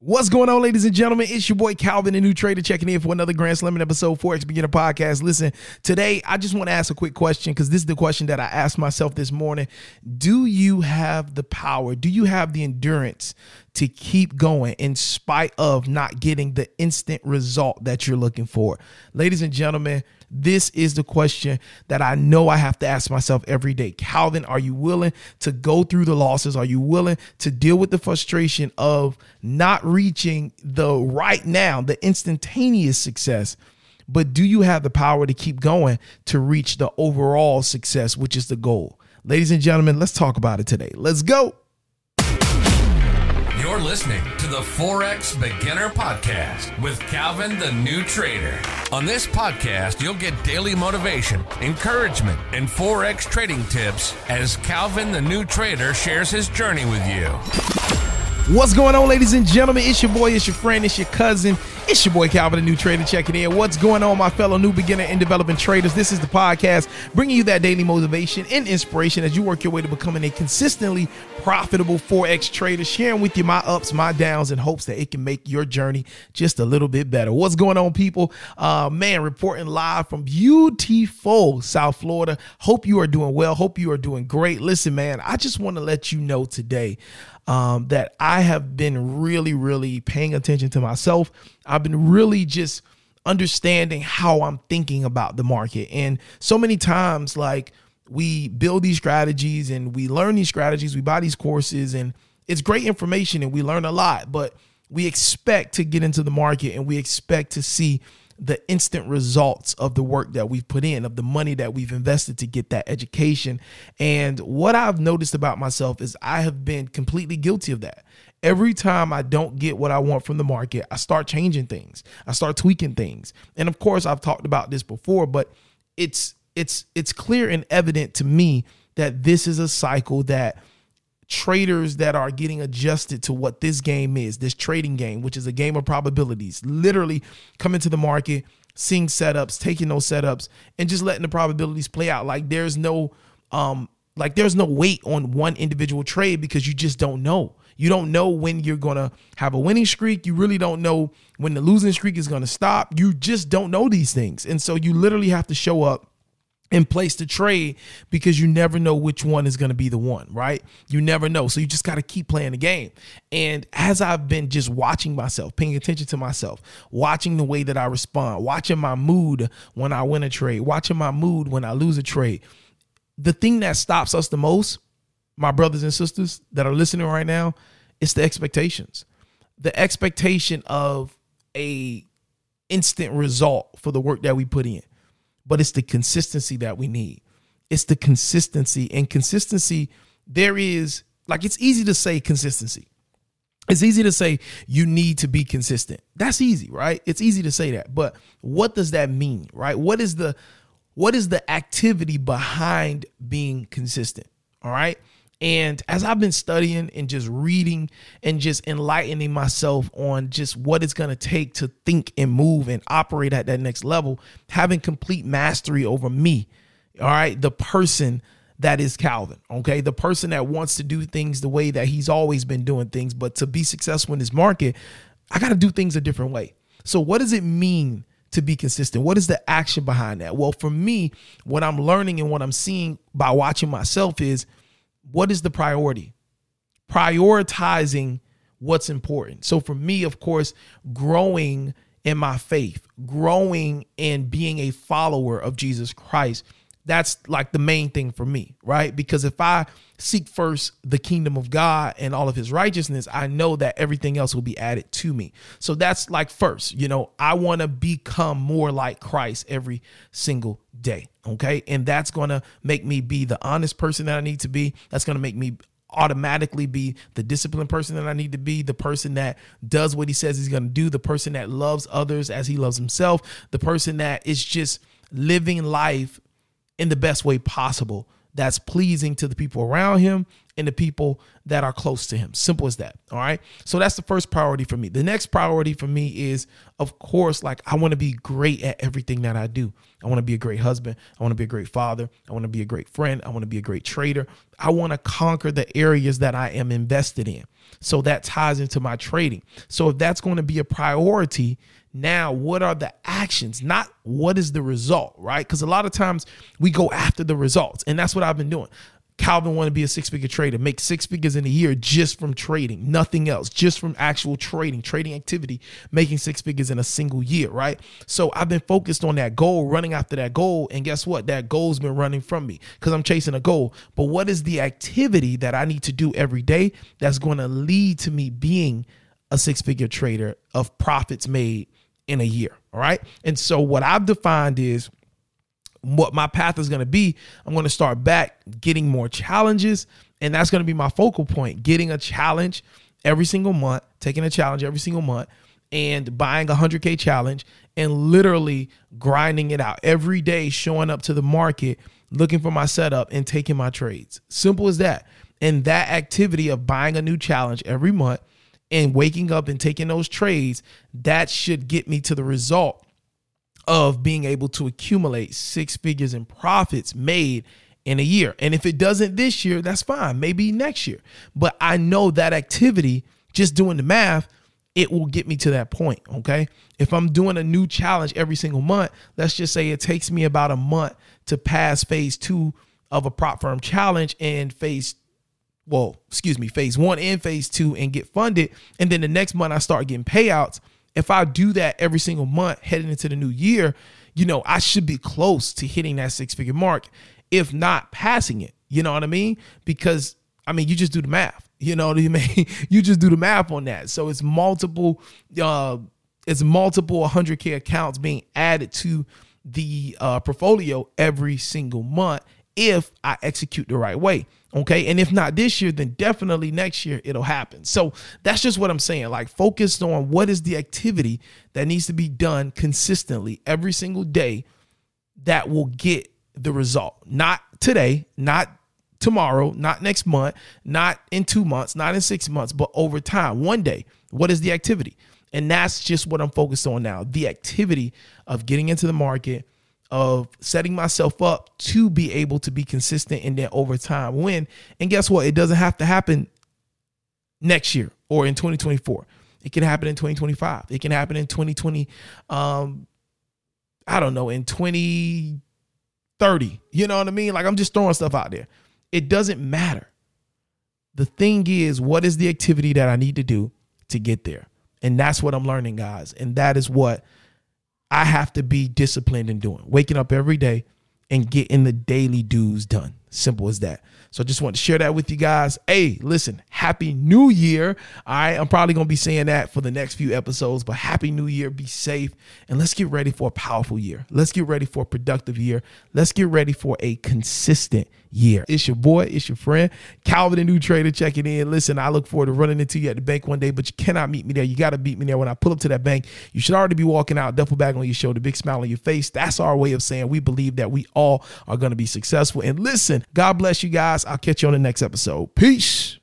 What's going on, ladies and gentlemen? It's your boy Calvin, the new trader, checking in for another Grand Slamming episode Forex Beginner Podcast. Listen, today I just want to ask a quick question because this is the question that I asked myself this morning. Do you have the power? Do you have the endurance to keep going in spite of not getting the instant result that you're looking for? Ladies and gentlemen, this is the question that I know I have to ask myself every day. Calvin, are you willing to go through the losses? Are you willing to deal with the frustration of not reaching the right now, the instantaneous success? But do you have the power to keep going to reach the overall success, which is the goal? Ladies and gentlemen, let's talk about it today. Let's go. You're listening to the Forex Beginner Podcast with Calvin the New Trader. On this podcast, you'll get daily motivation, encouragement, and Forex trading tips as Calvin the New Trader shares his journey with you. What's going on, ladies and gentlemen? It's your boy, it's your friend, it's your cousin. It's your boy Calvin, the new trader, checking in. What's going on, my fellow new beginner and developing traders? This is the podcast bringing you that daily motivation and inspiration as you work your way to becoming a consistently profitable Forex trader, sharing with you my ups, my downs, in hopes that it can make your journey just a little bit better. What's going on, people? Uh, man, reporting live from beautiful South Florida. Hope you are doing well. Hope you are doing great. Listen, man, I just want to let you know today um, that I have been really, really paying attention to myself. I've been really just understanding how I'm thinking about the market. And so many times, like, we build these strategies and we learn these strategies, we buy these courses, and it's great information and we learn a lot, but we expect to get into the market and we expect to see the instant results of the work that we've put in, of the money that we've invested to get that education. And what I've noticed about myself is I have been completely guilty of that. Every time I don't get what I want from the market, I start changing things. I start tweaking things. And of course, I've talked about this before, but it's it's it's clear and evident to me that this is a cycle that traders that are getting adjusted to what this game is, this trading game, which is a game of probabilities, literally coming to the market, seeing setups, taking those setups, and just letting the probabilities play out. Like there's no um like there's no weight on one individual trade because you just don't know. You don't know when you're gonna have a winning streak. You really don't know when the losing streak is gonna stop. You just don't know these things. And so you literally have to show up in place to trade because you never know which one is going to be the one, right? You never know. So you just got to keep playing the game. And as I've been just watching myself, paying attention to myself, watching the way that I respond, watching my mood when I win a trade, watching my mood when I lose a trade, the thing that stops us the most, my brothers and sisters that are listening right now, it's the expectations. The expectation of a instant result for the work that we put in but it's the consistency that we need. It's the consistency and consistency. There is like it's easy to say consistency. It's easy to say you need to be consistent. That's easy, right? It's easy to say that. But what does that mean, right? What is the what is the activity behind being consistent? All right? And as I've been studying and just reading and just enlightening myself on just what it's going to take to think and move and operate at that next level, having complete mastery over me, all right, the person that is Calvin, okay, the person that wants to do things the way that he's always been doing things, but to be successful in this market, I got to do things a different way. So, what does it mean? to be consistent? What is the action behind that? Well, for me, what I'm learning and what I'm seeing by watching myself is what is the priority? Prioritizing what's important. So for me, of course, growing in my faith, growing and being a follower of Jesus Christ, that's like the main thing for me, right? Because if I seek first the kingdom of God and all of his righteousness, I know that everything else will be added to me. So that's like first, you know, I want to become more like Christ every single day. Okay. And that's going to make me be the honest person that I need to be. That's going to make me automatically be the disciplined person that I need to be, the person that does what he says he's going to do, the person that loves others as he loves himself, the person that is just living life in the best way possible that's pleasing to the people around him and the people that are close to him. Simple as that. All right. So that's the first priority for me. The next priority for me is, of course, like I want to be great at everything that I do. I want to be a great husband. I want to be a great father. I want to be a great friend. I want to be a great trader. I want to conquer the areas that I am invested in. So that ties into my trading. So if that's going to be a priority, now what are the actions? Not what is the result right? Because a lot of times we go after the results and that's what i've been doing. Calvin want to be a six figure trader make six figures in a year just from trading nothing else just from actual trading trading activity making six figures in a single year right? So i've been focused on that goal running after that goal and guess what? That goal's been running from me because i'm chasing a goal. But what is the activity that i need to do every day that's going to lead to me being a six figure trader of profits made in a year. All right. And so what I've defined is what my path is going to be. I'm going to start back getting more challenges. And that's going to be my focal point getting a challenge every single month, taking a challenge every single month, and buying a 100K challenge and literally grinding it out every day, showing up to the market, looking for my setup and taking my trades. Simple as that. And that activity of buying a new challenge every month and waking up and taking those trades, that should get me to the result of being able to accumulate six figures in profits made in a year. And if it doesn't this year, that's fine. Maybe next year. But I know that activity, just doing the math, it will get me to that point. Okay. If I'm doing a new challenge every single month, let's just say it takes me about a month to pass phase two of a prop firm challenge and phase well, excuse me, phase one and phase two and get funded. And then the next month I start getting payouts. If I do that every single month heading into the new year, you know, I should be close to hitting that six figure mark, if not passing it. You know what I mean? Because I mean, you just do the math. You know what I mean? you just do the math on that. So it's multiple, uh, it's multiple 100k accounts being added to the uh, portfolio every single month if I execute the right way. Okay. And if not this year, then definitely next year it'll happen. So that's just what I'm saying. Like, focused on what is the activity that needs to be done consistently every single day that will get the result. Not today, not tomorrow, not next month, not in two months, not in six months, but over time, one day. What is the activity? And that's just what I'm focused on now the activity of getting into the market of setting myself up to be able to be consistent and then over time win. And guess what? It doesn't have to happen next year or in 2024. It can happen in 2025. It can happen in 2020. Um, I don't know, in 2030. You know what I mean? Like I'm just throwing stuff out there. It doesn't matter. The thing is, what is the activity that I need to do to get there? And that's what I'm learning, guys. And that is what I have to be disciplined in doing. Waking up every day and getting the daily dues done. Simple as that. So I just want to share that with you guys. Hey, listen, happy new year. All right. I'm probably going to be saying that for the next few episodes, but happy new year. Be safe and let's get ready for a powerful year. Let's get ready for a productive year. Let's get ready for a consistent year. It's your boy, it's your friend, Calvin, the new trader, checking in. Listen, I look forward to running into you at the bank one day, but you cannot meet me there. You got to beat me there. When I pull up to that bank, you should already be walking out, duffel bag on your shoulder, big smile on your face. That's our way of saying we believe that we all are going to be successful. And God bless you guys. I'll catch you on the next episode. Peace.